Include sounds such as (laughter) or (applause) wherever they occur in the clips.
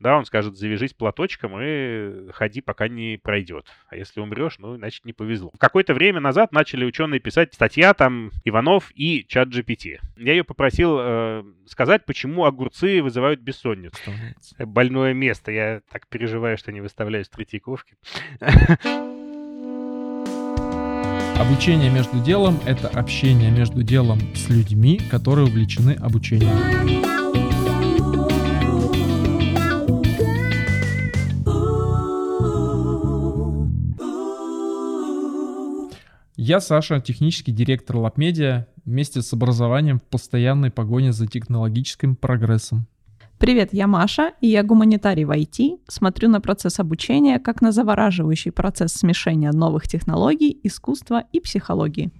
Да, он скажет, завяжись платочком и ходи, пока не пройдет. А если умрешь, ну, значит, не повезло. Какое-то время назад начали ученые писать статья там Иванов и чат GPT. Я ее попросил э, сказать, почему огурцы вызывают бессонницу. Больное место. Я так переживаю, что не выставляю с Третьяковки. Обучение между делом — это общение между делом с людьми, которые увлечены обучением. Я Саша, технический директор LabMedia, вместе с образованием в постоянной погоне за технологическим прогрессом. Привет, я Маша, и я гуманитарий в IT. Смотрю на процесс обучения как на завораживающий процесс смешения новых технологий, искусства и психологии.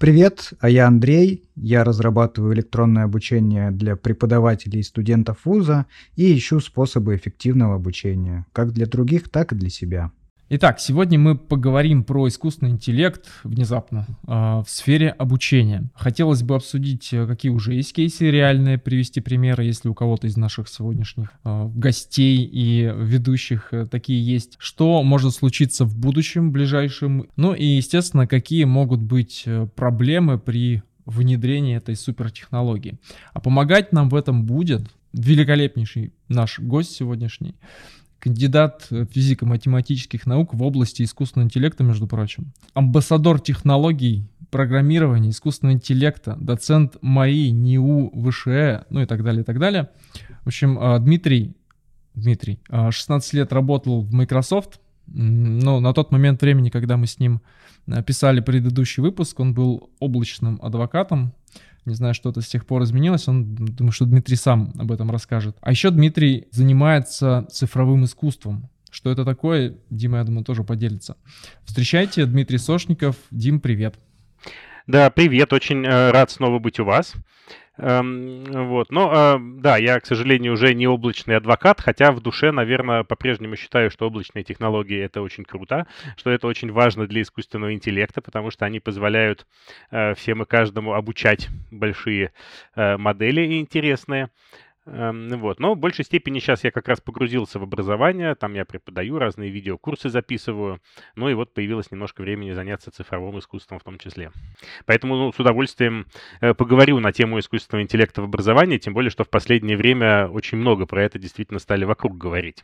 Привет, а я Андрей. Я разрабатываю электронное обучение для преподавателей и студентов вуза и ищу способы эффективного обучения, как для других, так и для себя. Итак, сегодня мы поговорим про искусственный интеллект внезапно э, в сфере обучения. Хотелось бы обсудить, э, какие уже есть кейсы реальные, привести примеры, если у кого-то из наших сегодняшних э, гостей и ведущих э, такие есть. Что может случиться в будущем ближайшем? Ну и, естественно, какие могут быть э, проблемы при внедрении этой супертехнологии. А помогать нам в этом будет великолепнейший наш гость сегодняшний, кандидат физико-математических наук в области искусственного интеллекта, между прочим, амбассадор технологий программирования, искусственного интеллекта, доцент МАИ, НИУ, ВШЭ, ну и так далее, и так далее. В общем, а, Дмитрий, Дмитрий, 16 а, лет работал в Microsoft, но на тот момент времени, когда мы с ним а, писали предыдущий выпуск, он был облачным адвокатом, не знаю, что-то с тех пор изменилось. Он, думаю, что Дмитрий сам об этом расскажет. А еще Дмитрий занимается цифровым искусством. Что это такое, Дима, я думаю, тоже поделится. Встречайте, Дмитрий Сошников. Дим, привет. Да, привет, очень э, рад снова быть у вас. Эм, вот. Но, э, да, я, к сожалению, уже не облачный адвокат, хотя в душе, наверное, по-прежнему считаю, что облачные технологии — это очень круто, что это очень важно для искусственного интеллекта, потому что они позволяют э, всем и каждому обучать большие э, модели интересные. Эм, вот. Но в большей степени сейчас я как раз погрузился в образование, там я преподаю, разные видеокурсы записываю, ну и вот появилось немножко времени заняться цифровым искусством в том числе. Поэтому ну, с удовольствием э, поговорю на тему искусственного интеллекта в образовании, тем более, что в последнее время очень много про это действительно стали вокруг говорить.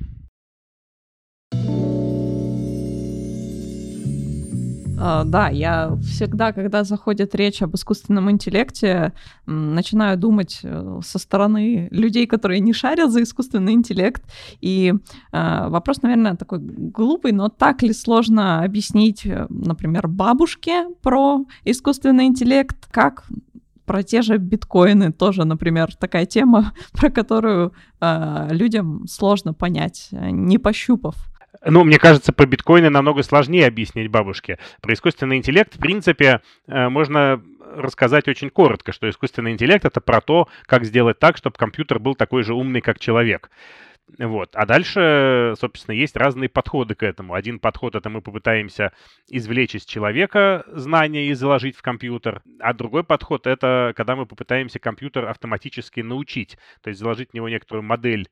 Да, я всегда, когда заходит речь об искусственном интеллекте, начинаю думать э, со стороны людей, которые не шарят за искусственный интеллект. И uh, вопрос, наверное, такой глупый, но так ли сложно объяснить, э, например, бабушке про искусственный интеллект, как про те же биткоины тоже, например, такая тема, (laughs) про которую э, людям сложно понять, не пощупав. Ну, мне кажется, про биткоины намного сложнее объяснить бабушке. Про искусственный интеллект, в принципе, э, можно рассказать очень коротко, что искусственный интеллект — это про то, как сделать так, чтобы компьютер был такой же умный, как человек. Вот. А дальше, собственно, есть разные подходы к этому. Один подход — это мы попытаемся извлечь из человека знания и заложить в компьютер. А другой подход — это когда мы попытаемся компьютер автоматически научить. То есть заложить в него некоторую модель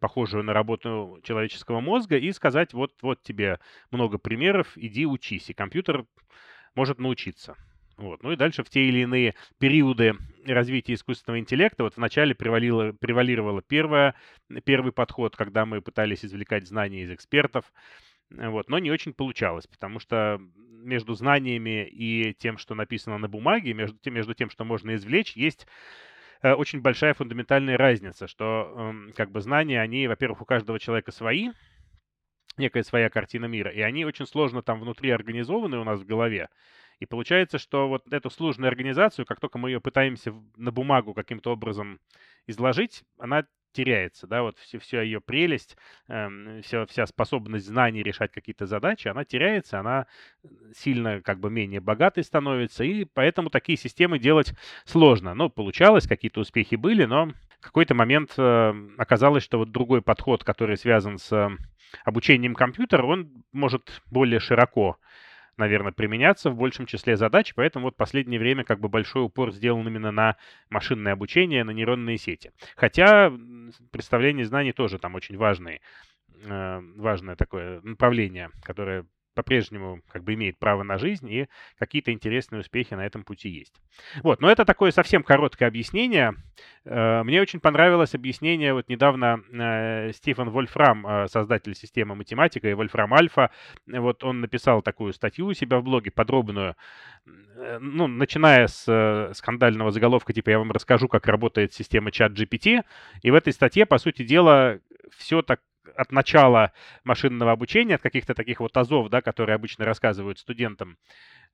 похожую на работу человеческого мозга, и сказать, вот, вот тебе много примеров, иди учись. И компьютер может научиться. Вот. Ну и дальше в те или иные периоды развития искусственного интеллекта, вот вначале превалило, превалировало первое, первый подход, когда мы пытались извлекать знания из экспертов, вот, но не очень получалось, потому что между знаниями и тем, что написано на бумаге, между между тем что можно извлечь, есть очень большая фундаментальная разница, что эм, как бы знания, они, во-первых, у каждого человека свои, некая своя картина мира, и они очень сложно там внутри организованы у нас в голове. И получается, что вот эту сложную организацию, как только мы ее пытаемся на бумагу каким-то образом изложить, она теряется, да, вот все, вся ее прелесть, э, вся, вся способность знаний решать какие-то задачи, она теряется, она сильно как бы менее богатой становится, и поэтому такие системы делать сложно. Ну, получалось, какие-то успехи были, но в какой-то момент э, оказалось, что вот другой подход, который связан с обучением компьютера, он может более широко наверное, применяться в большем числе задач, поэтому вот последнее время как бы большой упор сделан именно на машинное обучение, на нейронные сети. Хотя представление знаний тоже там очень важные, э, важное такое направление, которое по-прежнему как бы имеет право на жизнь, и какие-то интересные успехи на этом пути есть. Вот, но это такое совсем короткое объяснение. Э, мне очень понравилось объяснение, вот недавно э, Стивен Вольфрам, э, создатель системы математика и Вольфрам Альфа, вот он написал такую статью у себя в блоге, подробную, ну, начиная с скандального заголовка, типа «Я вам расскажу, как работает система чат GPT», и в этой статье, по сути дела, все так от начала машинного обучения, от каких-то таких вот азов, да, которые обычно рассказывают студентам,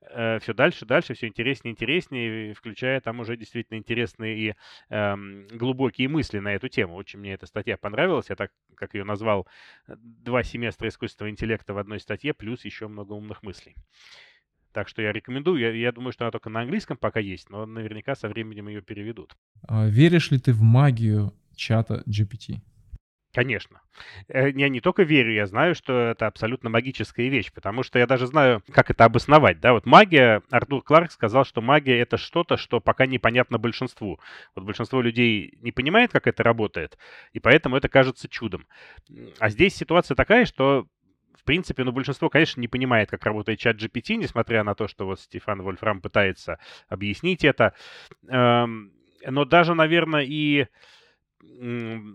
э, все дальше, дальше, все интереснее, интереснее, включая там уже действительно интересные и э, глубокие мысли на эту тему. Очень мне эта статья понравилась. Я так, как ее назвал, два семестра искусственного интеллекта в одной статье, плюс еще много умных мыслей. Так что я рекомендую. Я, я думаю, что она только на английском пока есть, но наверняка со временем ее переведут. А веришь ли ты в магию чата GPT? Конечно. Э, я не только верю, я знаю, что это абсолютно магическая вещь, потому что я даже знаю, как это обосновать. Да? Вот магия, Артур Кларк сказал, что магия — это что-то, что пока непонятно большинству. Вот большинство людей не понимает, как это работает, и поэтому это кажется чудом. А здесь ситуация такая, что в принципе, ну, большинство, конечно, не понимает, как работает чат GPT, несмотря на то, что вот Стефан Вольфрам пытается объяснить это. Эм, но даже, наверное, и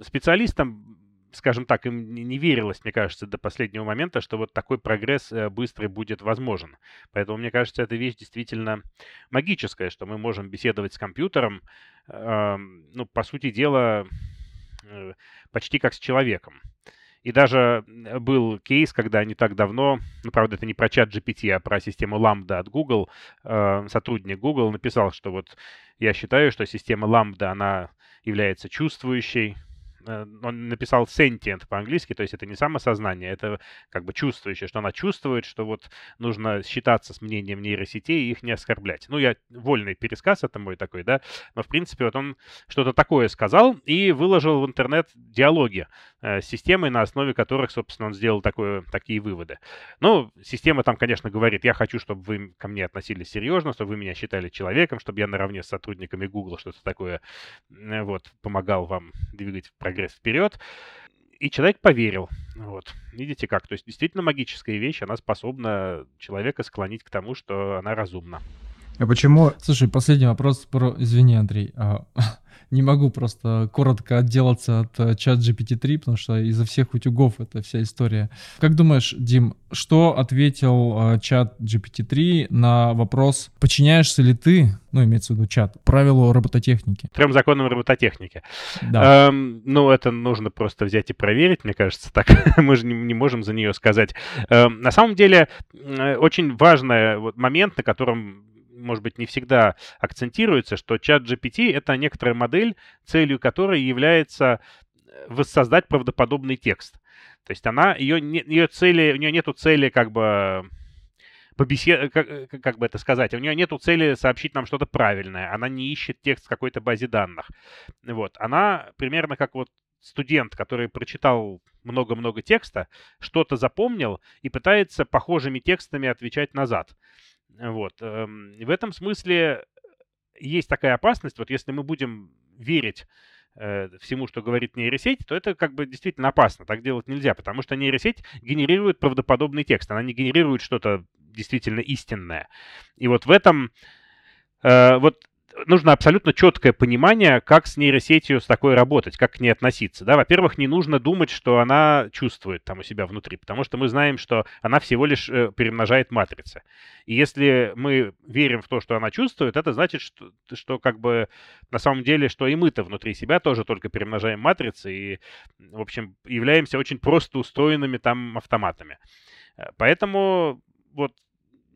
специалистам скажем так, им не верилось, мне кажется, до последнего момента, что вот такой прогресс э, быстрый будет возможен. Поэтому, мне кажется, эта вещь действительно магическая, что мы можем беседовать с компьютером, ну, по сути дела, э, почти как с человеком. И даже был кейс, когда не так давно, ну, правда, это не про чат GPT, а про систему Lambda от Google, э, сотрудник Google написал, что вот я считаю, что система Lambda, она является чувствующей, Э, он написал sentient по-английски, то есть это не самосознание, это как бы чувствующее, что она чувствует, что вот нужно считаться с мнением нейросетей и их не оскорблять. Ну, я вольный пересказ, это мой такой, да, но в принципе вот он что-то такое сказал и выложил в интернет диалоги э, с системой, на основе которых, собственно, он сделал такое, такие выводы. Ну, система там, конечно, говорит, я хочу, чтобы вы ко мне относились серьезно, чтобы вы меня считали человеком, чтобы я наравне с сотрудниками Google что-то такое э, вот помогал вам двигать прогресс вперед. И человек поверил. Вот. Видите как? То есть действительно магическая вещь, она способна человека склонить к тому, что она разумна. А почему... Слушай, последний вопрос про... Извини, Андрей. А, (laughs) не могу просто коротко отделаться от э, чат GPT-3, потому что из-за всех утюгов это вся история. Как думаешь, Дим, что ответил э, чат GPT-3 на вопрос, подчиняешься ли ты, ну, имеется в виду чат, правилу робототехники? Трем законам робототехники. Да. Эм, ну, это нужно просто взять и проверить, мне кажется, так. (laughs) Мы же не, не можем за нее сказать. Эм, на самом деле, э, очень важный вот момент, на котором может быть, не всегда акцентируется, что чат GPT — это некоторая модель, целью которой является э, воссоздать правдоподобный текст. То есть она, ее, ее цели, у нее нету цели как бы побесед... как, э, как бы это сказать, у нее нету цели сообщить нам что-то правильное, она не ищет текст в какой-то базе данных. Вот, она примерно как вот студент, который прочитал много-много текста, что-то запомнил и пытается похожими текстами отвечать назад. Вот. Эм, в этом смысле есть такая опасность, вот если мы будем верить э, всему, что говорит нейросеть, то это как бы действительно опасно. Так делать нельзя, потому что нейросеть генерирует правдоподобный текст, она не генерирует что-то действительно истинное. И вот в этом, э, вот нужно абсолютно четкое понимание, как с нейросетью с такой работать, как к ней относиться. Да? Во-первых, не нужно думать, что она чувствует там у себя внутри, потому что мы знаем, что она всего лишь э, перемножает матрицы. И если мы верим в то, что она чувствует, это значит, что, что как бы на самом деле, что и мы-то внутри себя тоже только перемножаем матрицы и, в общем, являемся очень просто устроенными там автоматами. Э, поэтому вот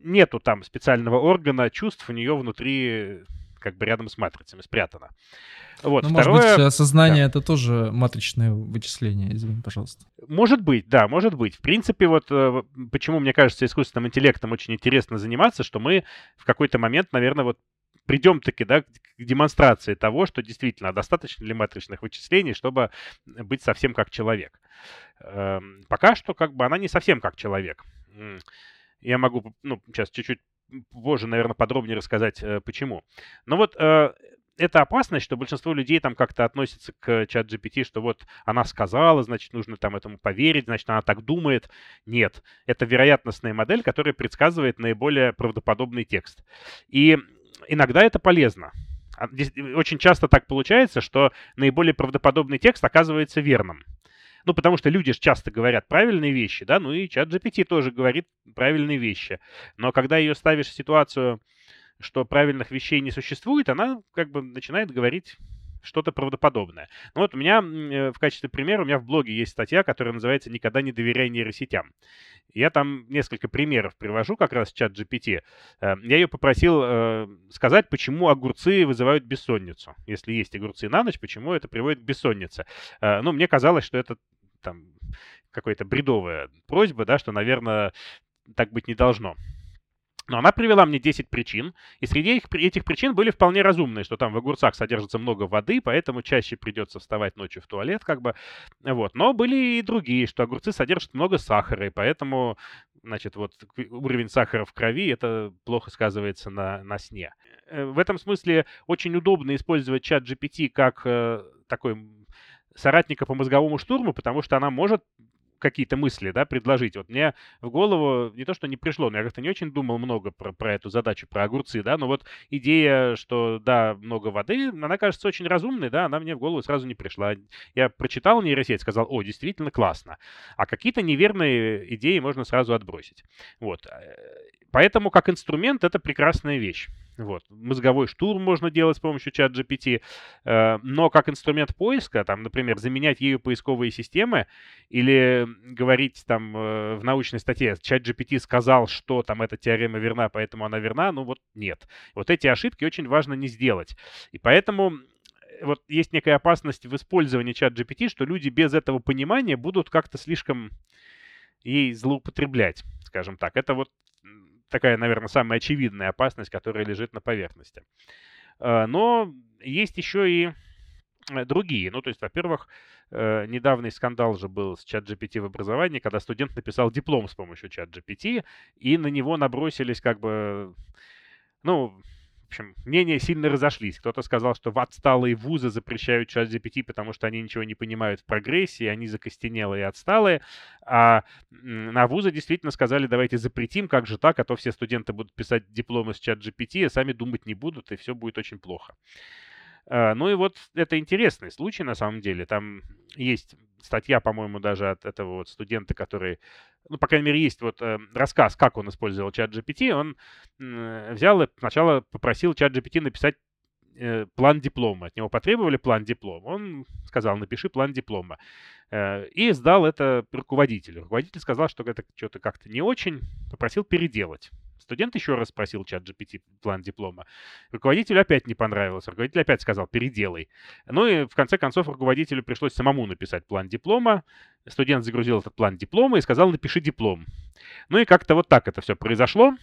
нету там специального органа чувств у нее внутри как бы рядом с матрицами спрятано. Вот. Ну, Второе... может быть, осознание да. это тоже матричное вычисление, извини, пожалуйста. Может быть, да, может быть. В принципе, вот э, почему, мне кажется, искусственным интеллектом очень интересно заниматься, что мы в какой-то момент, наверное, вот придем таки да, к демонстрации того, что действительно достаточно ли матричных вычислений, чтобы быть совсем как человек. Эм, пока что как бы она не совсем как человек. Я могу, ну, сейчас чуть-чуть позже, наверное, подробнее рассказать, э, почему. Но вот э, это опасность, что большинство людей там как-то относятся к чат GPT, что вот она сказала, значит, нужно там этому поверить, значит, она так думает. Нет, это вероятностная модель, которая предсказывает наиболее правдоподобный текст. И иногда это полезно. А, очень часто так получается, что наиболее правдоподобный текст оказывается верным. Ну, потому что люди часто говорят правильные вещи, да, ну и чат GPT тоже говорит правильные вещи. Но когда ее ставишь в ситуацию, что правильных вещей не существует, она как бы начинает говорить что-то правдоподобное. Ну вот у меня э, в качестве примера, у меня в блоге есть статья, которая называется «Никогда не доверяй нейросетям». Я там несколько примеров привожу как раз в чат GPT. Э, я ее попросил э, сказать, почему огурцы вызывают бессонницу. Если есть огурцы на ночь, почему это приводит к бессоннице. Ну, мне казалось, что это там какая-то бредовая просьба, да, что, наверное, так быть не должно. Но она привела мне 10 причин, и среди этих, этих причин были вполне разумные, что там в огурцах содержится много воды, поэтому чаще придется вставать ночью в туалет, как бы, вот. Но были и другие, что огурцы содержат много сахара, и поэтому, значит, вот уровень сахара в крови, это плохо сказывается на, на сне. Э, в этом смысле очень удобно использовать чат GPT как э, такой соратника по мозговому штурму, потому что она может какие-то мысли, да, предложить. Вот мне в голову не то, что не пришло, но я как-то не очень думал много про, про эту задачу, про огурцы, да, но вот идея, что, да, много воды, она кажется очень разумной, да, она мне в голову сразу не пришла. Я прочитал нейросеть, сказал, о, действительно классно. А какие-то неверные идеи можно сразу отбросить. Вот. Э, поэтому как инструмент это прекрасная вещь. Вот. Мозговой штурм можно делать с помощью чат GPT, э, но как инструмент поиска, там, например, заменять ею поисковые системы или говорить там э, в научной статье, чат GPT сказал, что там эта теорема верна, поэтому она верна, ну вот нет. Вот эти ошибки очень важно не сделать. И поэтому э, вот есть некая опасность в использовании чат GPT, что люди без этого понимания будут как-то слишком ей злоупотреблять, скажем так. Это вот такая, наверное, самая очевидная опасность, которая лежит на поверхности. А, но есть еще и э, другие. Ну, то есть, во-первых, э, недавний скандал же был с чат GPT в образовании, когда студент написал диплом с помощью чат GPT, и на него набросились как бы, ну, общем, мнения сильно разошлись. Кто-то сказал, что в отсталые вузы запрещают чат GPT, потому что они ничего не понимают в прогрессии, они закостенелые и отсталые. А на вузы действительно сказали, давайте запретим, как же так, а то все студенты будут писать дипломы с чат GPT, а сами думать не будут, и все будет очень плохо. А, ну и вот это интересный случай на самом деле. Там есть статья, по-моему, даже от этого вот студента, который, ну, по крайней мере, есть вот э, рассказ, как он использовал чат GPT. Он э, взял и сначала попросил чат GPT написать э, план диплома. От него потребовали план диплома. Он сказал, напиши план диплома. Э, и сдал это руководителю. Руководитель сказал, что это что-то как-то не очень, попросил переделать. Студент еще раз спросил чат GPT план диплома. Руководителю опять не понравилось. Руководитель опять сказал, переделай. Ну и в конце концов руководителю пришлось самому написать план диплома. Студент загрузил этот план диплома и сказал, напиши диплом. Ну и как-то вот так это все произошло.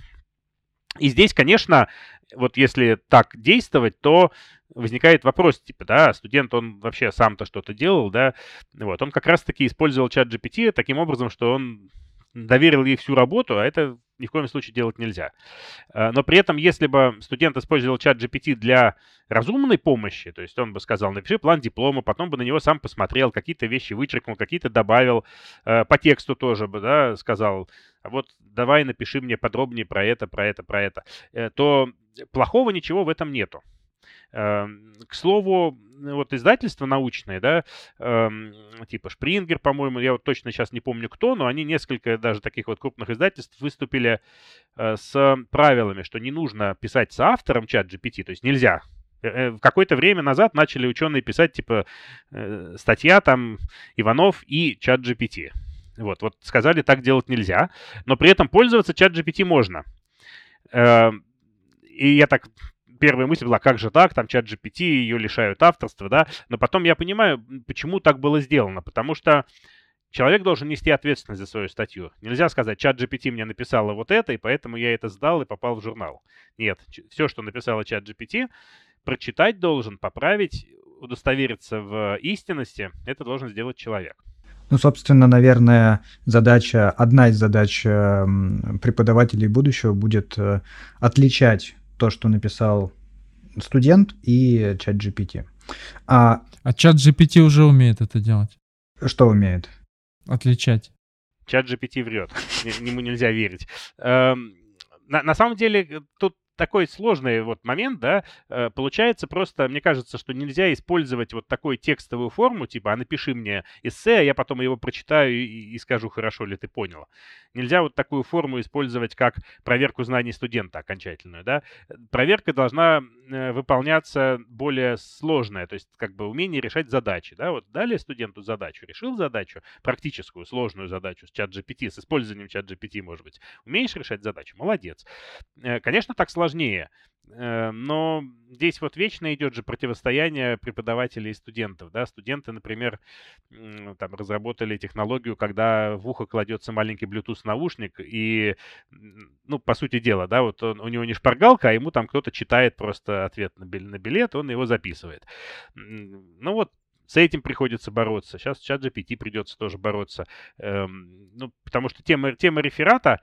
И здесь, конечно, вот если так действовать, то возникает вопрос, типа, да, студент, он вообще сам-то что-то делал, да, вот, он как раз-таки использовал чат GPT таким образом, что он доверил ей всю работу, а это ни в коем случае делать нельзя. Э, но при этом, если бы студент использовал чат GPT для разумной помощи, то есть он бы сказал, напиши план диплома, потом бы на него сам посмотрел, какие-то вещи вычеркнул, какие-то добавил, э, по тексту тоже бы, да, сказал, а вот давай напиши мне подробнее про это, про это, про это, э, то плохого ничего в этом нету. Эм, к слову, вот издательства научные, да, эм, типа Шпрингер, по-моему, я вот точно сейчас не помню кто, но они несколько даже таких вот крупных издательств выступили э, с правилами, что не нужно писать с автором чат GPT, то есть нельзя э, э, в какое-то время назад начали ученые писать, типа, статья там Иванов и чат GPT. Вот, вот сказали, так делать нельзя, но при этом пользоваться чат GPT можно. Эм, и я так первая мысль была, как же так, там чат GPT, ее лишают авторства, да, но потом я понимаю, почему так было сделано, потому что человек должен нести ответственность за свою статью. Нельзя сказать, чат GPT мне написала вот это, и поэтому я это сдал и попал в журнал. Нет, все, что написала чат GPT, прочитать должен, поправить, удостовериться в истинности, это должен сделать человек. Ну, собственно, наверное, задача, одна из задач эм, преподавателей будущего будет э, отличать то, что написал студент и чат GPT. А, а чат GPT уже умеет это делать. Что умеет? Отличать. Чат GPT врет. (laughs) Ему нельзя верить. Эм, на, на самом деле, тут такой сложный вот момент, да, э, получается просто, мне кажется, что нельзя использовать вот такую текстовую форму, типа, а напиши мне эссе, а я потом его прочитаю и, и скажу, хорошо ли ты понял. Нельзя вот такую форму использовать как проверку знаний студента окончательную, да. Проверка должна э, выполняться более сложная, то есть как бы умение решать задачи, да. Вот дали студенту задачу, решил задачу, практическую, сложную задачу с чат GPT, с использованием чат GPT, может быть. Умеешь решать задачу? Молодец. Э, конечно, так сложно сложнее. Э, но здесь вот вечно идет же противостояние преподавателей и студентов. Да? Студенты, например, там разработали технологию, когда в ухо кладется маленький Bluetooth наушник, и, ну, по сути дела, да, вот он, у него не шпаргалка, а ему там кто-то читает просто ответ на билет, он его записывает. Ну вот с этим приходится бороться. Сейчас в чат GPT придется тоже бороться. Эм, ну, потому что тема, тема реферата,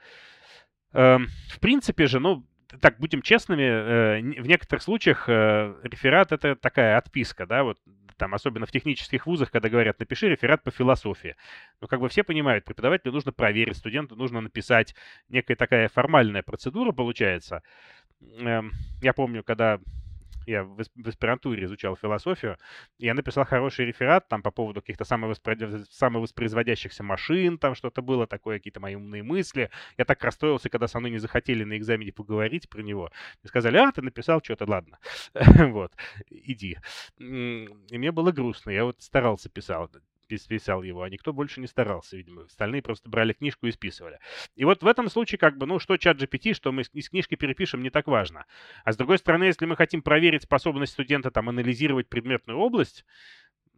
эм, в принципе же, ну, так, будем честными, э, в некоторых случаях э, реферат — это такая отписка, да, вот там, особенно в технических вузах, когда говорят, напиши реферат по философии. Ну, как бы все понимают, преподавателю нужно проверить, студенту нужно написать. Некая такая формальная процедура получается. Эм, я помню, когда я в, аспирантуре изучал философию, я написал хороший реферат там по поводу каких-то самовоспро... самовоспроизводящихся машин, там что-то было такое, какие-то мои умные мысли. Я так расстроился, когда со мной не захотели на экзамене поговорить про него. И сказали, а, ты написал что-то, ладно. (laughs) вот, иди. И мне было грустно, я вот старался писал списал его, а никто больше не старался, видимо. Остальные просто брали книжку и списывали. И вот в этом случае, как бы, ну, что чат GPT, что мы из книжки перепишем, не так важно. А с другой стороны, если мы хотим проверить способность студента там анализировать предметную область,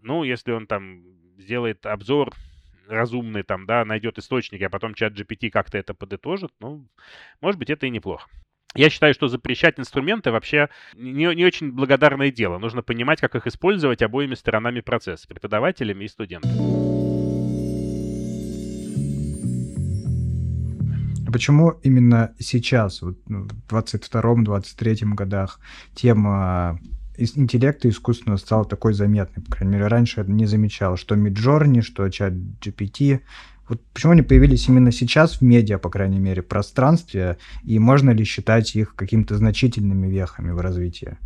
ну, если он там сделает обзор разумный, там, да, найдет источники, а потом чат GPT как-то это подытожит, ну, может быть, это и неплохо. Я считаю, что запрещать инструменты вообще не, не очень благодарное дело. Нужно понимать, как их использовать обоими сторонами процесса, преподавателями и студентами. А почему именно сейчас, вот, ну, в 22-23 годах, тема интеллекта искусственного стала такой заметной? По крайней мере, раньше я не замечал, что Midjourney, что чат GPT вот почему они появились именно сейчас в медиа, по крайней мере, пространстве, и можно ли считать их какими-то значительными вехами в развитии?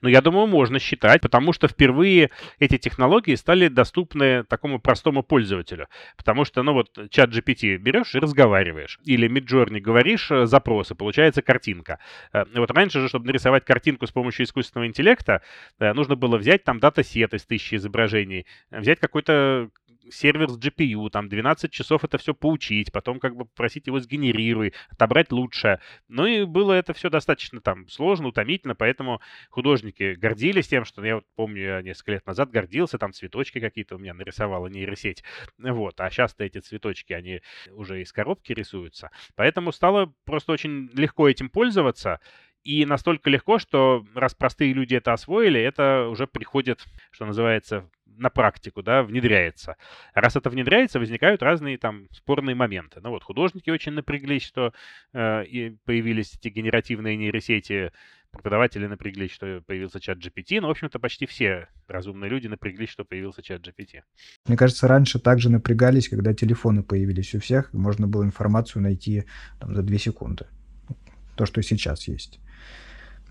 Ну, я думаю, можно считать, потому что впервые эти технологии стали доступны такому простому пользователю. Потому что, ну вот, чат GPT берешь и разговариваешь. Или Midjourney говоришь э, запросы, получается картинка. Э, вот раньше же, чтобы нарисовать картинку с помощью искусственного интеллекта, э, нужно было взять там датасет из тысячи изображений, взять какой-то сервер с GPU, там 12 часов это все поучить, потом как бы попросить его сгенерируй, отобрать лучшее. Ну и было это все достаточно там сложно, утомительно, поэтому художники гордились тем, что я вот помню, я несколько лет назад гордился, там цветочки какие-то у меня нарисовала нейросеть. Вот, а сейчас-то эти цветочки, они уже из коробки рисуются. Поэтому стало просто очень легко этим пользоваться. И настолько легко, что раз простые люди это освоили, это уже приходит, что называется, на практику, да, внедряется. Раз это внедряется, возникают разные там спорные моменты. Ну вот художники очень напряглись, что э, и появились эти генеративные нейросети, преподаватели напряглись, что появился чат GPT, но, в общем-то, почти все разумные люди напряглись, что появился чат GPT. Мне кажется, раньше также напрягались, когда телефоны появились у всех, можно было информацию найти там, за две секунды. То, что сейчас есть.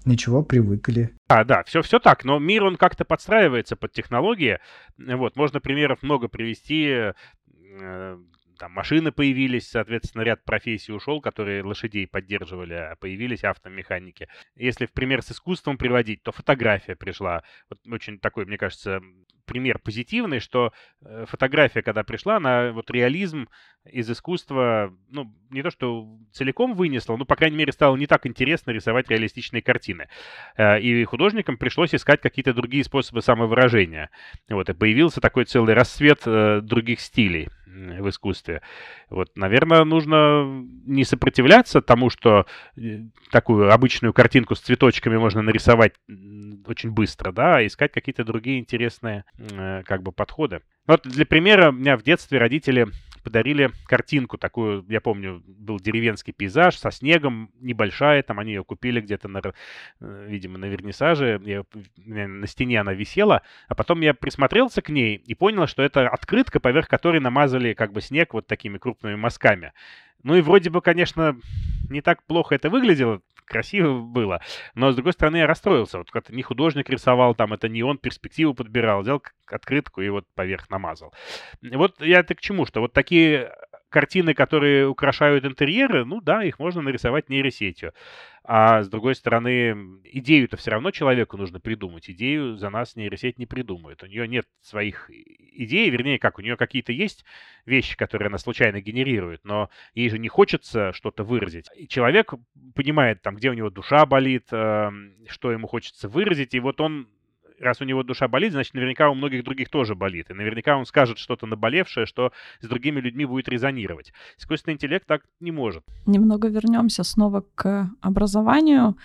Ничего, привыкли. А, да, все, все так, но мир, он как-то подстраивается под технологии. Вот, можно примеров много привести. Э, там машины появились, соответственно, ряд профессий ушел, которые лошадей поддерживали, а появились автомеханики. Если в пример с искусством приводить, то фотография пришла. Вот очень такой, мне кажется, пример позитивный, что э, фотография, когда пришла, она вот реализм из искусства, ну, не то что целиком вынесла, но, по крайней мере, стало не так интересно рисовать реалистичные картины. Э, и художникам пришлось искать какие-то другие способы самовыражения. Вот, и появился такой целый рассвет э, других стилей в искусстве. Вот, наверное, нужно не сопротивляться тому, что э, такую обычную картинку с цветочками можно нарисовать очень быстро, да, а искать какие-то другие интересные как бы подходы. Вот для примера, у меня в детстве родители подарили картинку такую, я помню, был деревенский пейзаж со снегом, небольшая, там они ее купили где-то, на, э, видимо, на вернисаже, я, на стене она висела, а потом я присмотрелся к ней и понял, что это открытка, поверх которой намазали как бы снег вот такими крупными мазками. Ну и вроде бы, конечно, не так плохо это выглядело, красиво было. Но, с другой стороны, я расстроился. Вот это не художник рисовал, там это не он перспективу подбирал. Взял открытку и вот поверх намазал. Вот я это к чему? Что вот такие картины, которые украшают интерьеры, ну да, их можно нарисовать нейросетью. А с другой стороны, идею-то все равно человеку нужно придумать. Идею за нас нейросеть не придумает. У нее нет своих идей, вернее, как, у нее какие-то есть вещи, которые она случайно генерирует, но ей же не хочется что-то выразить. И человек понимает, там, где у него душа болит, э, что ему хочется выразить, и вот он раз у него душа болит, значит, наверняка у многих других тоже болит. И наверняка он скажет что-то наболевшее, что с другими людьми будет резонировать. Искусственный интеллект так не может. Немного вернемся снова к образованию,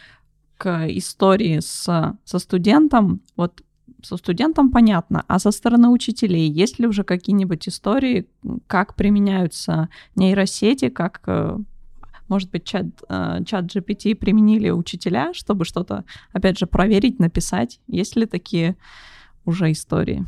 к истории с, со студентом. Вот со студентом понятно, а со стороны учителей есть ли уже какие-нибудь истории, как применяются нейросети, как э, может быть, чат, э, чат GPT применили учителя, чтобы что-то, опять же, проверить, написать? Есть ли такие уже истории?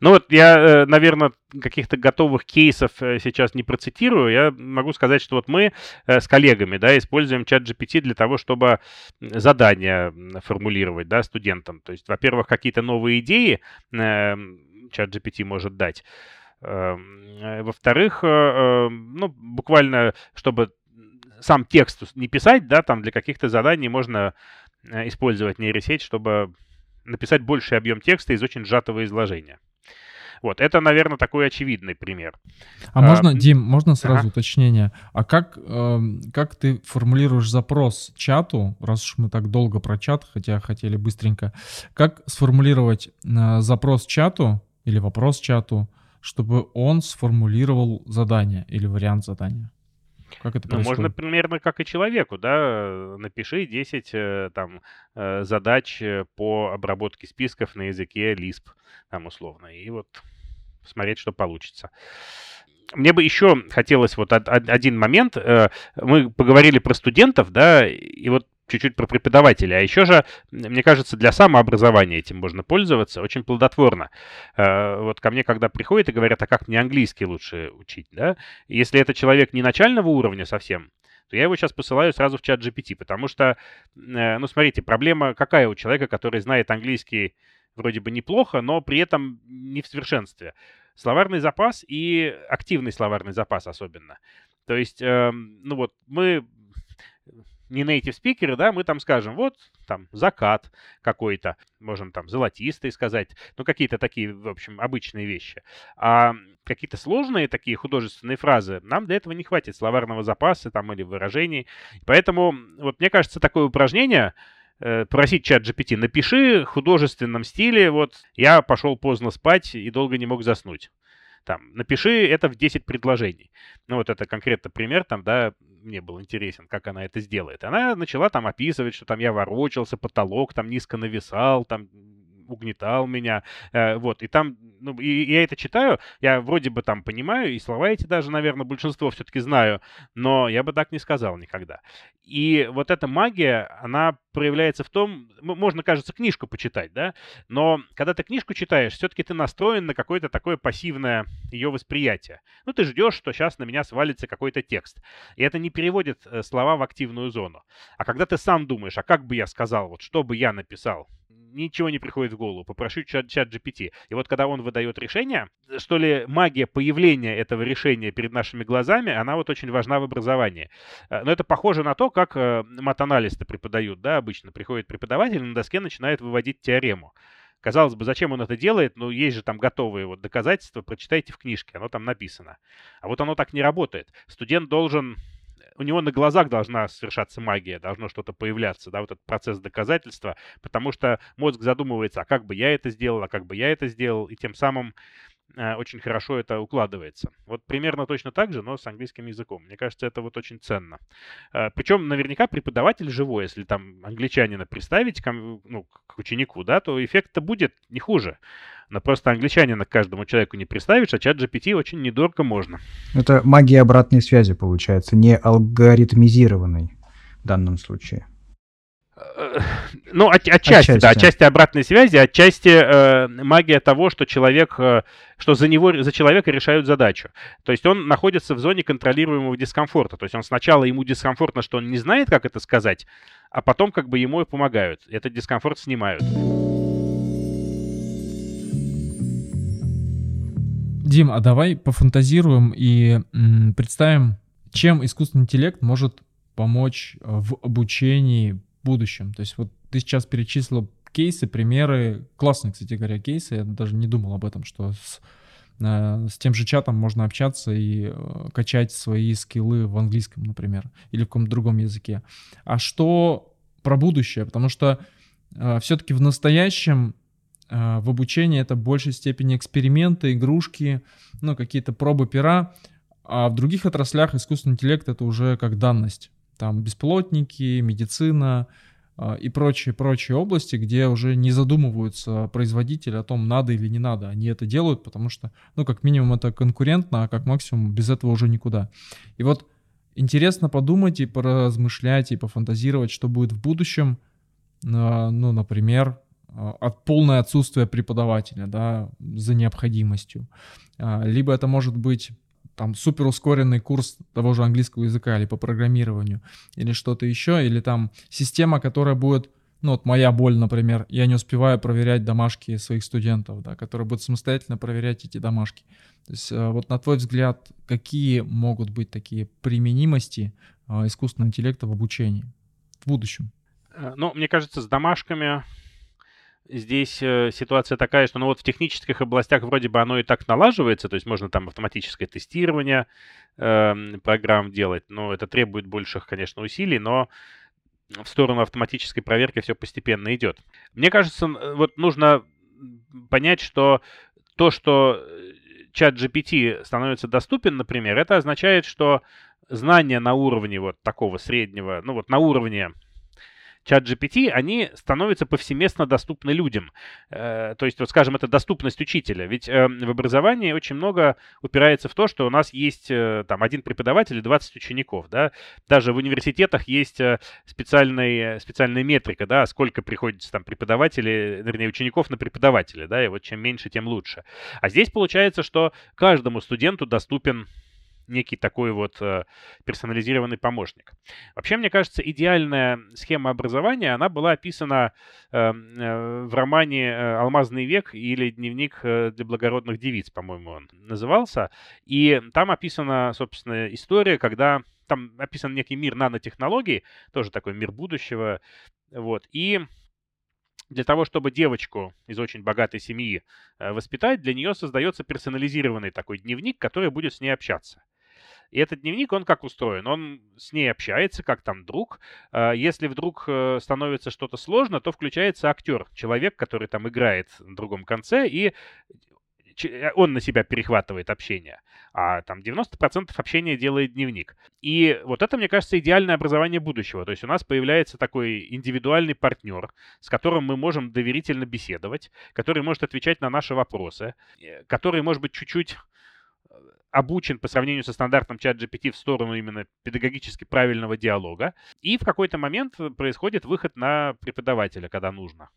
Ну вот я, э, наверное, каких-то готовых кейсов э, сейчас не процитирую. Я могу сказать, что вот мы с коллегами, да, используем чат GPT для того, чтобы задания формулировать, да, студентам. То есть, во-первых, какие-то новые идеи чат GPT может дать. Эм, во-вторых, ну, буквально, чтобы сам текст не писать, да, там для каких-то заданий можно э, использовать нейросеть, чтобы написать больший объем текста из очень сжатого изложения. Вот, это, наверное, такой очевидный пример. А, а можно, Дим, можно сразу ага. уточнение? А как, э, как ты формулируешь запрос чату, раз уж мы так долго про чат, хотя хотели быстренько, как сформулировать э, запрос чату или вопрос чату, чтобы он сформулировал задание или вариант задания? Как это происходит? Ну, можно примерно как и человеку, да, напиши 10 э, там э, задач э, по обработке списков на языке Lisp, там условно, и вот смотреть, что получится. Мне бы еще хотелось вот один момент. Мы поговорили про студентов, да, и вот чуть-чуть про преподавателя. А еще же, мне кажется, для самообразования этим можно пользоваться очень плодотворно. Э, вот ко мне, когда приходят и говорят, а как мне английский лучше учить, да? Если это человек не начального уровня совсем, то я его сейчас посылаю сразу в чат GPT, потому что, э, ну, смотрите, проблема какая у человека, который знает английский вроде бы неплохо, но при этом не в совершенстве. Словарный запас и активный словарный запас особенно. То есть, э, ну вот, мы не native спикеры, да, мы там скажем, вот там закат какой-то, можем там золотистый сказать, ну какие-то такие, в общем, обычные вещи. А какие-то сложные такие художественные фразы, нам для этого не хватит словарного запаса там или выражений. Поэтому, вот мне кажется, такое упражнение, э, просить чат GPT, напиши в художественном стиле, вот я пошел поздно спать и долго не мог заснуть. Там, напиши это в 10 предложений. Ну, вот это конкретно пример, там, да, мне был интересен, как она это сделает. Она начала там описывать, что там я ворочался, потолок там низко нависал, там угнетал меня, э, вот, и там, ну, и, и я это читаю, я вроде бы там понимаю, и слова эти даже, наверное, большинство все-таки знаю, но я бы так не сказал никогда. И вот эта магия, она проявляется в том, можно, кажется, книжку почитать, да, но когда ты книжку читаешь, все-таки ты настроен на какое-то такое пассивное ее восприятие. Ну, ты ждешь, что сейчас на меня свалится какой-то текст. И это не переводит э, слова в активную зону. А когда ты сам думаешь, а как бы я сказал, вот что бы я написал, ничего не приходит в голову. Попрошу чат, чат GPT. И вот когда он выдает решение, что ли, магия появления этого решения перед нашими глазами, она вот очень важна в образовании. Э, но это похоже на то, как э, матаналисты преподают, да, обычно. Приходит преподаватель, на доске начинает выводить теорему. Казалось бы, зачем он это делает? Ну, есть же там готовые вот доказательства, прочитайте в книжке, оно там написано. А вот оно так не работает. Студент должен у него на глазах должна совершаться магия, должно что-то появляться, да, вот этот процесс доказательства, потому что мозг задумывается, а как бы я это сделал, а как бы я это сделал, и тем самым очень хорошо это укладывается. Вот примерно точно так же, но с английским языком. Мне кажется, это вот очень ценно. Э, причем наверняка преподаватель живой, если там англичанина представить к, ну, к ученику, да, то эффект-то будет не хуже. Но просто англичанина к каждому человеку не представишь, а чат GPT очень недорого можно. Это магия обратной связи получается, не алгоритмизированной в данном случае. Ну, от, отчасти, отчасти, да, отчасти обратной связи, отчасти э, магия того, что человек, э, что за него, за человека решают задачу. То есть он находится в зоне контролируемого дискомфорта. То есть он сначала ему дискомфортно, что он не знает, как это сказать, а потом как бы ему и помогают. Этот дискомфорт снимают. Дим, а давай пофантазируем и м, представим, чем искусственный интеллект может помочь в обучении будущем. То есть вот ты сейчас перечислил кейсы, примеры, классные, кстати говоря, кейсы, я даже не думал об этом, что с, э, с тем же чатом можно общаться и э, качать свои скиллы в английском, например, или в каком-то другом языке. А что про будущее? Потому что э, все-таки в настоящем э, в обучении это в большей степени эксперименты, игрушки, ну, какие-то пробы пера, а в других отраслях искусственный интеллект это уже как данность. Там беспилотники, медицина, а, и прочие-прочие области, где уже не задумываются производители о том, надо или не надо. Они это делают, потому что, ну, как минимум, это конкурентно, а как максимум без этого уже никуда. И вот интересно подумать и поразмышлять, и пофантазировать, что будет в будущем, а, ну, например, а, от полное отсутствие преподавателя, да, за необходимостью. Либо это может быть там супер ускоренный курс того же английского языка или по программированию, или что-то еще, или там система, которая будет, ну вот моя боль, например, я не успеваю проверять домашки своих студентов, да, которые будут самостоятельно проверять эти домашки. То есть э, вот на твой взгляд, какие могут быть такие применимости э, искусственного интеллекта в обучении в будущем? Э, ну, мне кажется, с домашками здесь э, ситуация такая, что ну вот в технических областях вроде бы оно и так налаживается, то есть можно там автоматическое тестирование э, программ делать, но это требует больших, конечно, усилий, но в сторону автоматической проверки все постепенно идет. Мне кажется, вот нужно понять, что то, что э, чат GPT становится доступен, например, это означает, что знания на уровне вот такого среднего, ну вот на уровне чат GPT, они становятся повсеместно доступны людям. Э, то есть, вот скажем, это доступность учителя. Ведь э, в образовании очень много упирается в то, что у нас есть э, там один преподаватель и 20 учеников. Да? Даже в университетах есть специальная, специальная метрика, да, сколько приходится там преподавателей, вернее, учеников на преподавателя. Да? И вот чем меньше, тем лучше. А здесь получается, что каждому студенту доступен некий такой вот э, персонализированный помощник. Вообще, мне кажется, идеальная схема образования, она была описана эм, э, в романе э, «Алмазный век» или «Дневник для благородных девиц», по-моему, он назывался. И там описана, собственно, история, когда там описан некий мир нанотехнологий, тоже такой мир будущего, вот, и для того, чтобы девочку из очень богатой семьи воспитать, для нее создается персонализированный такой дневник, который будет с ней общаться. И этот дневник, он как устроен? Он с ней общается, как там друг. А, если вдруг э, становится что-то сложно, то включается актер, человек, который там играет на другом конце, и э, он на себя перехватывает общение, а там 90% общения делает дневник. И вот это, мне кажется, идеальное образование будущего. То есть у нас появляется такой индивидуальный партнер, с которым мы можем доверительно беседовать, который может отвечать на наши вопросы, э, который, может быть, чуть-чуть обучен по сравнению со стандартным чат GPT в сторону именно педагогически правильного диалога. И в какой-то момент происходит выход на преподавателя, когда нужно.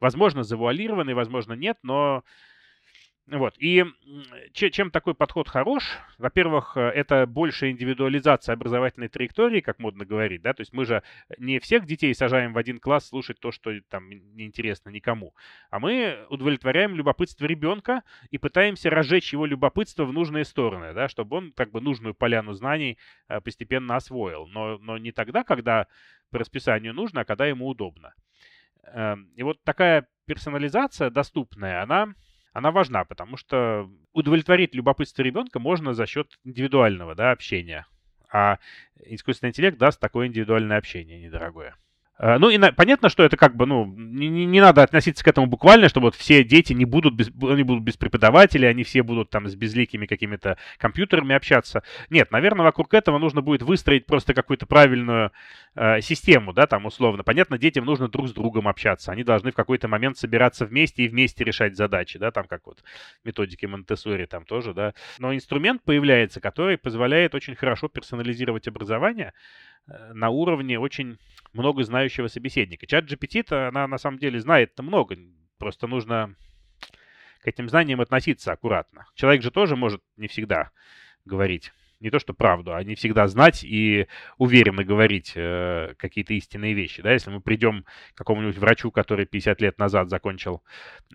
Возможно, завуалированный, возможно, нет, но вот. И чем такой подход хорош? Во-первых, э, это большая индивидуализация образовательной траектории, как модно говорить, да, то есть мы же не всех детей сажаем в один класс слушать то, что там неинтересно никому, а мы удовлетворяем любопытство ребенка и пытаемся разжечь его любопытство в нужные стороны, да, чтобы он как бы нужную поляну знаний э, постепенно освоил, но, но не тогда, когда по расписанию нужно, а когда ему удобно. Эм, и вот такая персонализация доступная, она она важна, потому что удовлетворить любопытство ребенка можно за счет индивидуального да, общения. А искусственный интеллект даст такое индивидуальное общение недорогое. Э, ну, и на, понятно, что это как бы, ну, не, не надо относиться к этому буквально, что вот все дети не будут без, они будут без преподавателей, они все будут там с безликими какими-то компьютерами общаться. Нет, наверное, вокруг этого нужно будет выстроить просто какую-то правильную э, систему, да, там условно. Понятно, детям нужно друг с другом общаться, они должны в какой-то момент собираться вместе и вместе решать задачи, да, там как вот методики Монтессори там тоже, да. Но инструмент появляется, который позволяет очень хорошо персонализировать образование, на уровне очень много знающего собеседника. Чат GPT-то, она на самом деле знает-то много, просто нужно к этим знаниям относиться аккуратно. Человек же тоже может не всегда говорить не то что правду, а не всегда знать и уверенно говорить э, какие-то истинные вещи. Да? Если мы придем к какому-нибудь врачу, который 50 лет назад закончил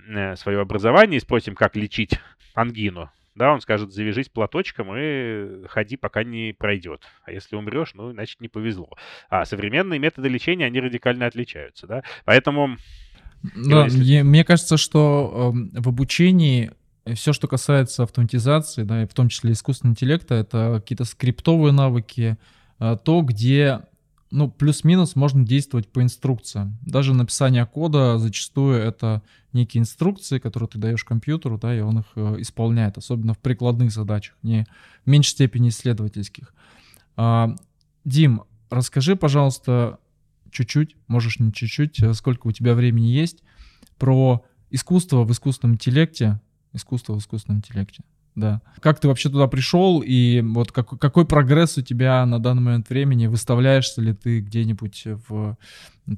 э, свое образование, и спросим, как лечить ангину, да, он скажет, завяжись платочком и ходи, пока не пройдет. А если умрешь, ну, значит, не повезло. А современные методы лечения, они радикально отличаются, да. Поэтому... Да, если... мне кажется, что э, в обучении все, что касается автоматизации, да, и в том числе искусственного интеллекта, это какие-то скриптовые навыки, э, то, где ну, плюс-минус можно действовать по инструкциям. Даже написание кода зачастую это некие инструкции, которые ты даешь компьютеру, да, и он их э, исполняет, особенно в прикладных задачах, не в меньшей степени исследовательских. А, Дим, расскажи, пожалуйста, чуть-чуть, можешь не чуть-чуть, э, сколько у тебя времени есть, про искусство в искусственном интеллекте, искусство в искусственном интеллекте. Да. Как ты вообще туда пришел и вот как, какой прогресс у тебя на данный момент времени? Выставляешься ли ты где-нибудь в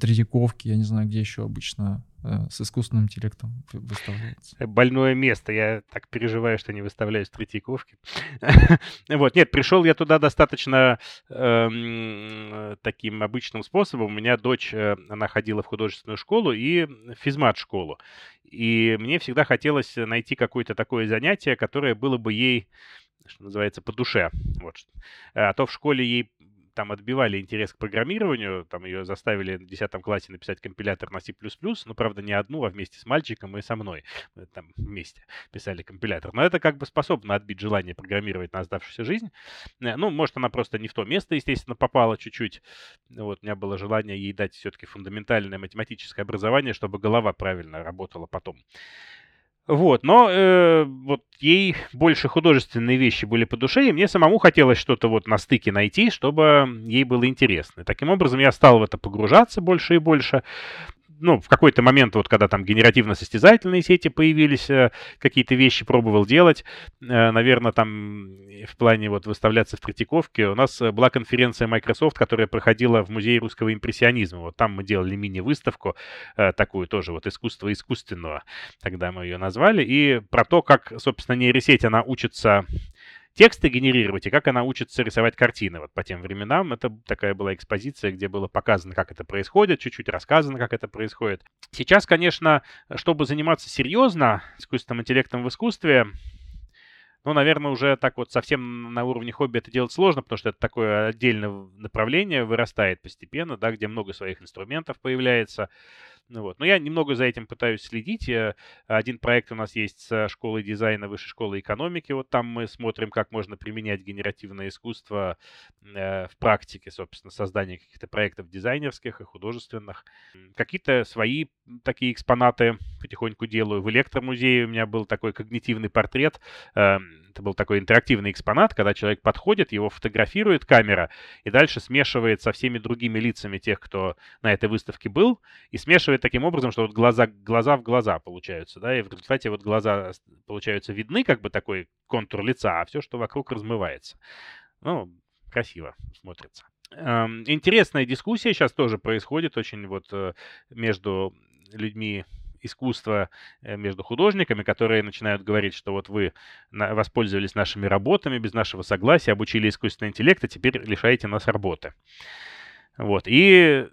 Третьяковке, я не знаю, где еще обычно с искусственным интеллектом выставляется? Больное место. Я так переживаю, что не выставляюсь в Третьяковке. (laughs) вот, нет, пришел я туда достаточно эм, таким обычным способом. У меня дочь, э, она ходила в художественную школу и физмат-школу. И мне всегда хотелось найти какое-то такое занятие, которое было бы ей, что называется, по душе. Вот. А то в школе ей там отбивали интерес к программированию, там ее заставили в 10 классе написать компилятор на C++, но, правда, не одну, а вместе с мальчиком и со мной. Мы там вместе писали компилятор. Но это как бы способно отбить желание программировать на оставшуюся жизнь. Э, ну, может, она просто не в то место, естественно, попала чуть-чуть. Вот, у меня было желание ей дать все-таки фундаментальное математическое образование, чтобы голова правильно работала потом. Вот, но э, вот ей больше художественные вещи были по душе, и мне самому хотелось что-то вот на стыке найти, чтобы ей было интересно. Таким образом, я стал в это погружаться больше и больше ну, в какой-то момент, вот когда там генеративно-состязательные сети появились, э, какие-то вещи пробовал делать. Э, наверное, там в плане вот выставляться в Третьяковке у нас была конференция Microsoft, которая проходила в Музее русского импрессионизма. Вот там мы делали мини-выставку, э, такую тоже вот искусство искусственного, тогда мы ее назвали, и про то, как, собственно, нейросеть, она учится тексты генерировать и как она учится рисовать картины. Вот по тем временам это такая была экспозиция, где было показано, как это происходит, чуть-чуть рассказано, как это происходит. Сейчас, конечно, чтобы заниматься серьезно искусственным интеллектом в искусстве, ну, наверное, уже так вот совсем на уровне хобби это делать сложно, потому что это такое отдельное направление, вырастает постепенно, да, где много своих инструментов появляется. Ну вот. Но я немного за этим пытаюсь следить. Один проект у нас есть с школой дизайна Высшей школы экономики. Вот там мы смотрим, как можно применять генеративное искусство э, в практике, собственно, создания каких-то проектов дизайнерских и художественных. Какие-то свои такие экспонаты потихоньку делаю. В электромузее у меня был такой когнитивный портрет. Это был такой интерактивный экспонат, когда человек подходит, его фотографирует камера, и дальше смешивает со всеми другими лицами тех, кто на этой выставке был, и смешивает таким образом, что вот глаза, глаза в глаза получаются, да, и в результате вот глаза получаются видны, как бы такой контур лица, а все, что вокруг, размывается. Ну, красиво смотрится. Эм, интересная дискуссия сейчас тоже происходит очень вот э, между людьми искусства э, между художниками, которые начинают говорить, что вот вы воспользовались нашими работами без нашего согласия, обучили искусственный интеллект, а теперь лишаете нас работы. Вот. И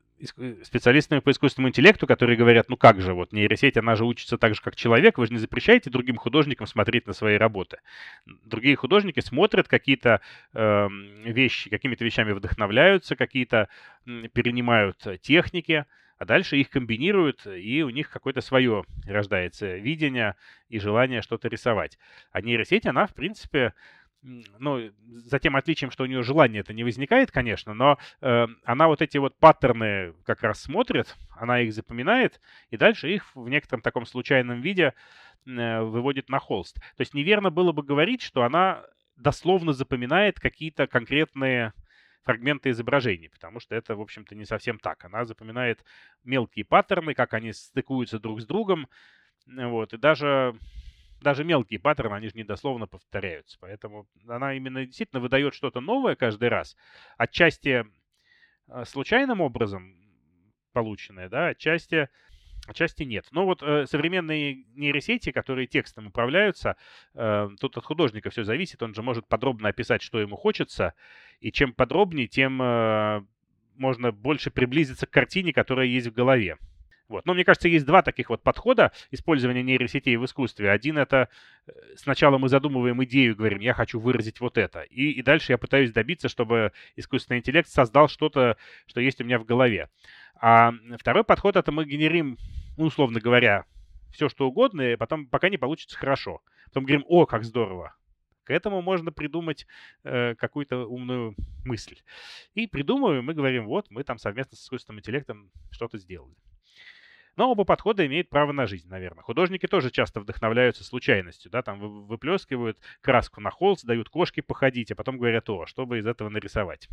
специалистами по искусственному интеллекту, которые говорят, ну как же, вот нейросеть, она же учится так же, как человек, вы же не запрещаете другим художникам смотреть на свои работы. Другие художники смотрят какие-то э, вещи, какими-то вещами вдохновляются, какие-то э, перенимают техники, а дальше их комбинируют, и у них какое-то свое рождается видение и желание что-то рисовать. А нейросеть, она, в принципе, ну, за тем отличием, что у нее желание это не возникает, конечно, но э, она вот эти вот паттерны как раз смотрит, она их запоминает, и дальше их в некотором таком случайном виде э, выводит на холст. То есть неверно было бы говорить, что она дословно запоминает какие-то конкретные фрагменты изображений, потому что это, в общем-то, не совсем так. Она запоминает мелкие паттерны, как они стыкуются друг с другом, вот, и даже даже мелкие паттерны, они же недословно повторяются. Поэтому она именно действительно выдает что-то новое каждый раз. Отчасти э, случайным образом полученное, да, отчасти, отчасти нет. Но вот э, современные нейросети, которые текстом управляются, э, тут от художника все зависит. Он же может подробно описать, что ему хочется. И чем подробнее, тем э, можно больше приблизиться к картине, которая есть в голове. Вот. Но мне кажется, есть два таких вот подхода использования нейросетей в искусстве. Один это э, сначала мы задумываем идею, говорим, я хочу выразить вот это. И, и дальше я пытаюсь добиться, чтобы искусственный интеллект создал что-то, что есть у меня в голове. А второй подход это мы генерим, ну, условно говоря, все что угодно, и потом пока не получится хорошо. Потом говорим, о, как здорово. К этому можно придумать э, какую-то умную мысль. И придумываем, мы говорим, вот, мы там совместно с искусственным интеллектом что-то сделали. Но оба подхода имеют право на жизнь, наверное. Художники тоже часто вдохновляются случайностью, да, там выплескивают краску на холст, дают кошке походить, а потом говорят, о, чтобы из этого нарисовать.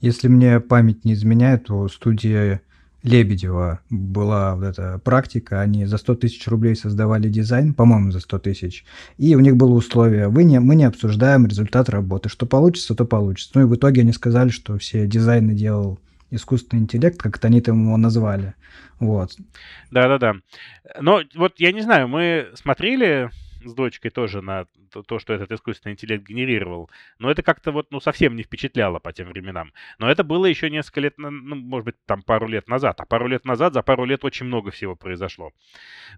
Если мне память не изменяет, то студия Лебедева была вот эта практика, они за 100 тысяч рублей создавали дизайн, по-моему, за 100 тысяч, и у них было условие, вы не, мы не обсуждаем результат работы, что получится, то получится. Ну и в итоге они сказали, что все дизайны делал искусственный интеллект, как это они там его назвали. Вот. Да-да-да. Но вот я не знаю, мы смотрели с дочкой тоже на то, что этот искусственный интеллект генерировал. Но это как-то вот, ну, совсем не впечатляло по тем временам. Но это было еще несколько лет, ну, может быть, там пару лет назад. А пару лет назад, за пару лет очень много всего произошло.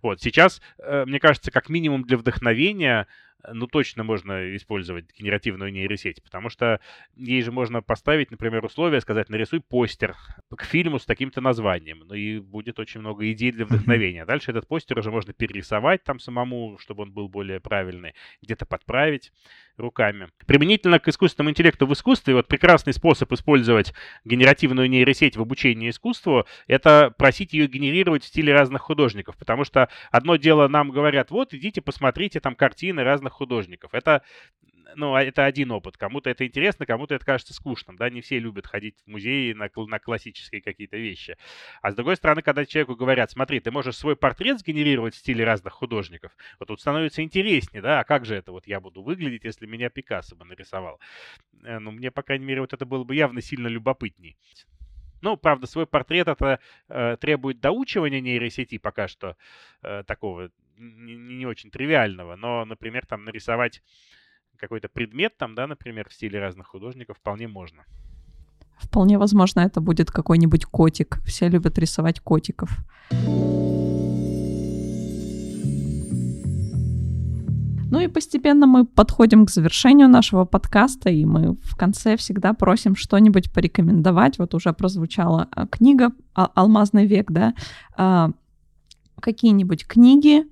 Вот, сейчас, э, мне кажется, как минимум для вдохновения ну, точно можно использовать генеративную нейросеть, потому что ей же можно поставить, например, условия, сказать, нарисуй постер к фильму с таким-то названием, ну и будет очень много идей для вдохновения. Дальше этот постер уже можно перерисовать там самому, чтобы он был более правильный, где-то подправить руками. Применительно к искусственному интеллекту в искусстве, вот прекрасный способ использовать генеративную нейросеть в обучении искусству, это просить ее генерировать в стиле разных художников, потому что одно дело нам говорят, вот идите посмотрите там картины разных художников. Это ну, а это один опыт. Кому-то это интересно, кому-то это кажется скучным, да, не все любят ходить в музеи на, на классические какие-то вещи. А с другой стороны, когда человеку говорят, смотри, ты можешь свой портрет сгенерировать в стиле разных художников, вот тут становится интереснее, да, а как же это вот я буду выглядеть, если меня Пикассо бы нарисовал? Э, ну, мне, по крайней мере, вот это было бы явно сильно любопытней. Ну, правда, свой портрет это э, требует доучивания нейросети пока что э, такого не, не очень тривиального, но, например, там нарисовать какой-то предмет там, да, например, в стиле разных художников, вполне можно. Вполне возможно, это будет какой-нибудь котик. Все любят рисовать котиков. Ну и постепенно мы подходим к завершению нашего подкаста, и мы в конце всегда просим что-нибудь порекомендовать. Вот уже прозвучала а, книга «Алмазный век», да? А, какие-нибудь книги,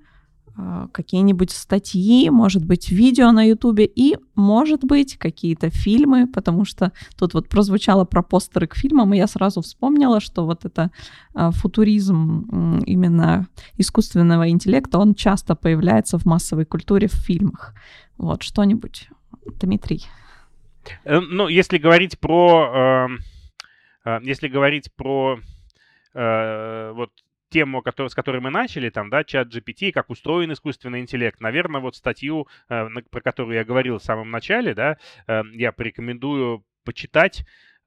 какие-нибудь статьи, может быть, видео на Ютубе и, может быть, какие-то фильмы, потому что тут вот прозвучало про постеры к фильмам, и я сразу вспомнила, что вот это а, футуризм именно искусственного интеллекта, он часто появляется в массовой культуре в фильмах. Вот, что-нибудь, Дмитрий. Э, ну, если говорить про... Эм, э, если говорить про э, вот тему, с которой мы начали, там, да, чат GPT, как устроен искусственный интеллект, наверное, вот статью, э, про которую я говорил в самом начале, да, э, я порекомендую почитать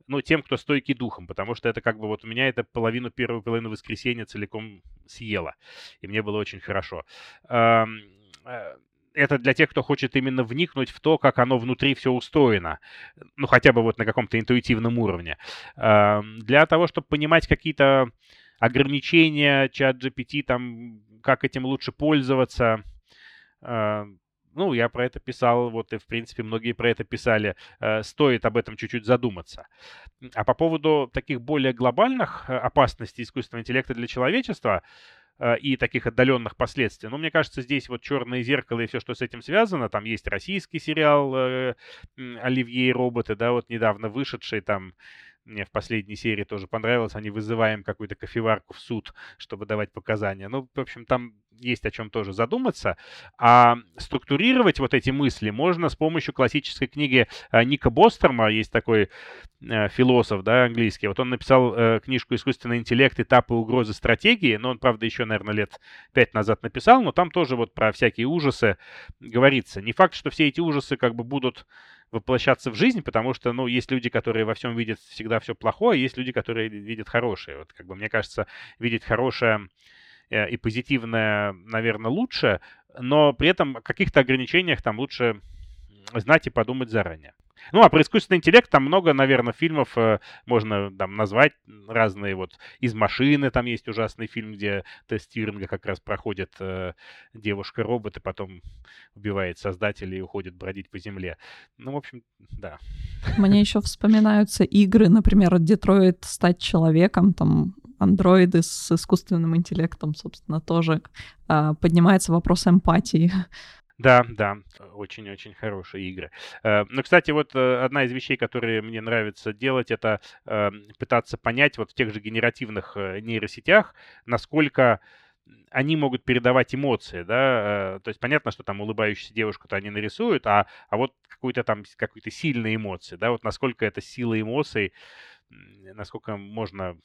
ну, тем, кто стойкий духом, потому что это как бы вот у меня это половину, первую половину воскресенья целиком съело, и мне было очень хорошо. Эм, э, это для тех, кто хочет именно вникнуть в то, как оно внутри все устроено, ну, хотя бы вот на каком-то интуитивном уровне. Эм, для того, чтобы понимать какие-то ограничения чат GPT, там, как этим лучше пользоваться. А, ну, я про это писал, вот и, в принципе, многие про это писали. Э, стоит об этом чуть-чуть задуматься. А по поводу таких более глобальных э, опасностей искусственного интеллекта для человечества, э, и таких отдаленных последствий. Но мне кажется, здесь вот «Черное зеркало» и все, что с этим связано, там есть российский сериал э, «Оливье и роботы», да, вот недавно вышедший там мне в последней серии тоже понравилось, они вызываем какую-то кофеварку в суд, чтобы давать показания. Ну, в общем, там есть о чем тоже задуматься. А структурировать вот эти мысли можно с помощью классической книги э, Ника Бостерма. Есть такой э, философ, да, английский. Вот он написал э, книжку «Искусственный интеллект. Этапы угрозы стратегии». Но он, правда, еще, наверное, лет пять назад написал. Но там тоже вот про всякие ужасы говорится. Не факт, что все эти ужасы как бы будут воплощаться в жизнь, потому что, ну, есть люди, которые во всем видят всегда все плохое, есть люди, которые видят хорошее. Вот, как бы, мне кажется, видеть хорошее э, и позитивное, наверное, лучше, но при этом о каких-то ограничениях там лучше знать и подумать заранее. Ну, а про искусственный интеллект там много, наверное, фильмов э, можно там назвать разные. Вот из машины там есть ужасный фильм, где тест Тьюринга как раз проходит э, девушка-робот и потом убивает создателя и уходит бродить по земле. Ну, в общем, да. Мне еще вспоминаются игры, например, Детройт стать человеком, там андроиды с искусственным интеллектом, собственно, тоже а, поднимается вопрос эмпатии. Да, да, очень-очень хорошие игры. Э, но, кстати, вот э, одна из вещей, которые мне нравится делать, это э, пытаться понять вот в тех же генеративных нейросетях, насколько они могут передавать эмоции, да, то есть понятно, что там улыбающуюся девушку-то они нарисуют, а, а вот какую-то там, какую-то сильные эмоции, да, вот насколько это сила эмоций, насколько можно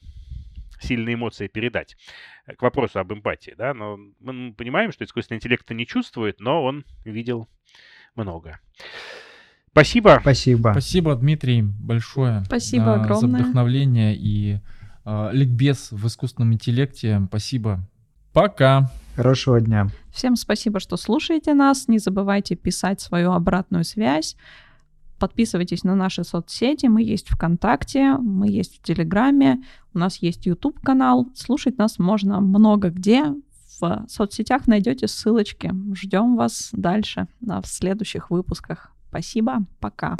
сильные эмоции передать. Э, к вопросу об эмпатии, да, но мы понимаем, что искусственный интеллект не чувствует, но он видел много. Спасибо. Спасибо. Спасибо, Дмитрий, большое. Спасибо а, огромное. За вдохновление и а, ликбез в искусственном интеллекте. Спасибо. Пока. Хорошего дня. Всем спасибо, что слушаете нас. Не забывайте писать свою обратную связь. Подписывайтесь на наши соцсети. Мы есть ВКонтакте, мы есть в Телеграме, у нас есть YouTube канал. Слушать нас можно много где. В соцсетях найдете ссылочки. Ждем вас дальше в следующих выпусках. Спасибо, пока.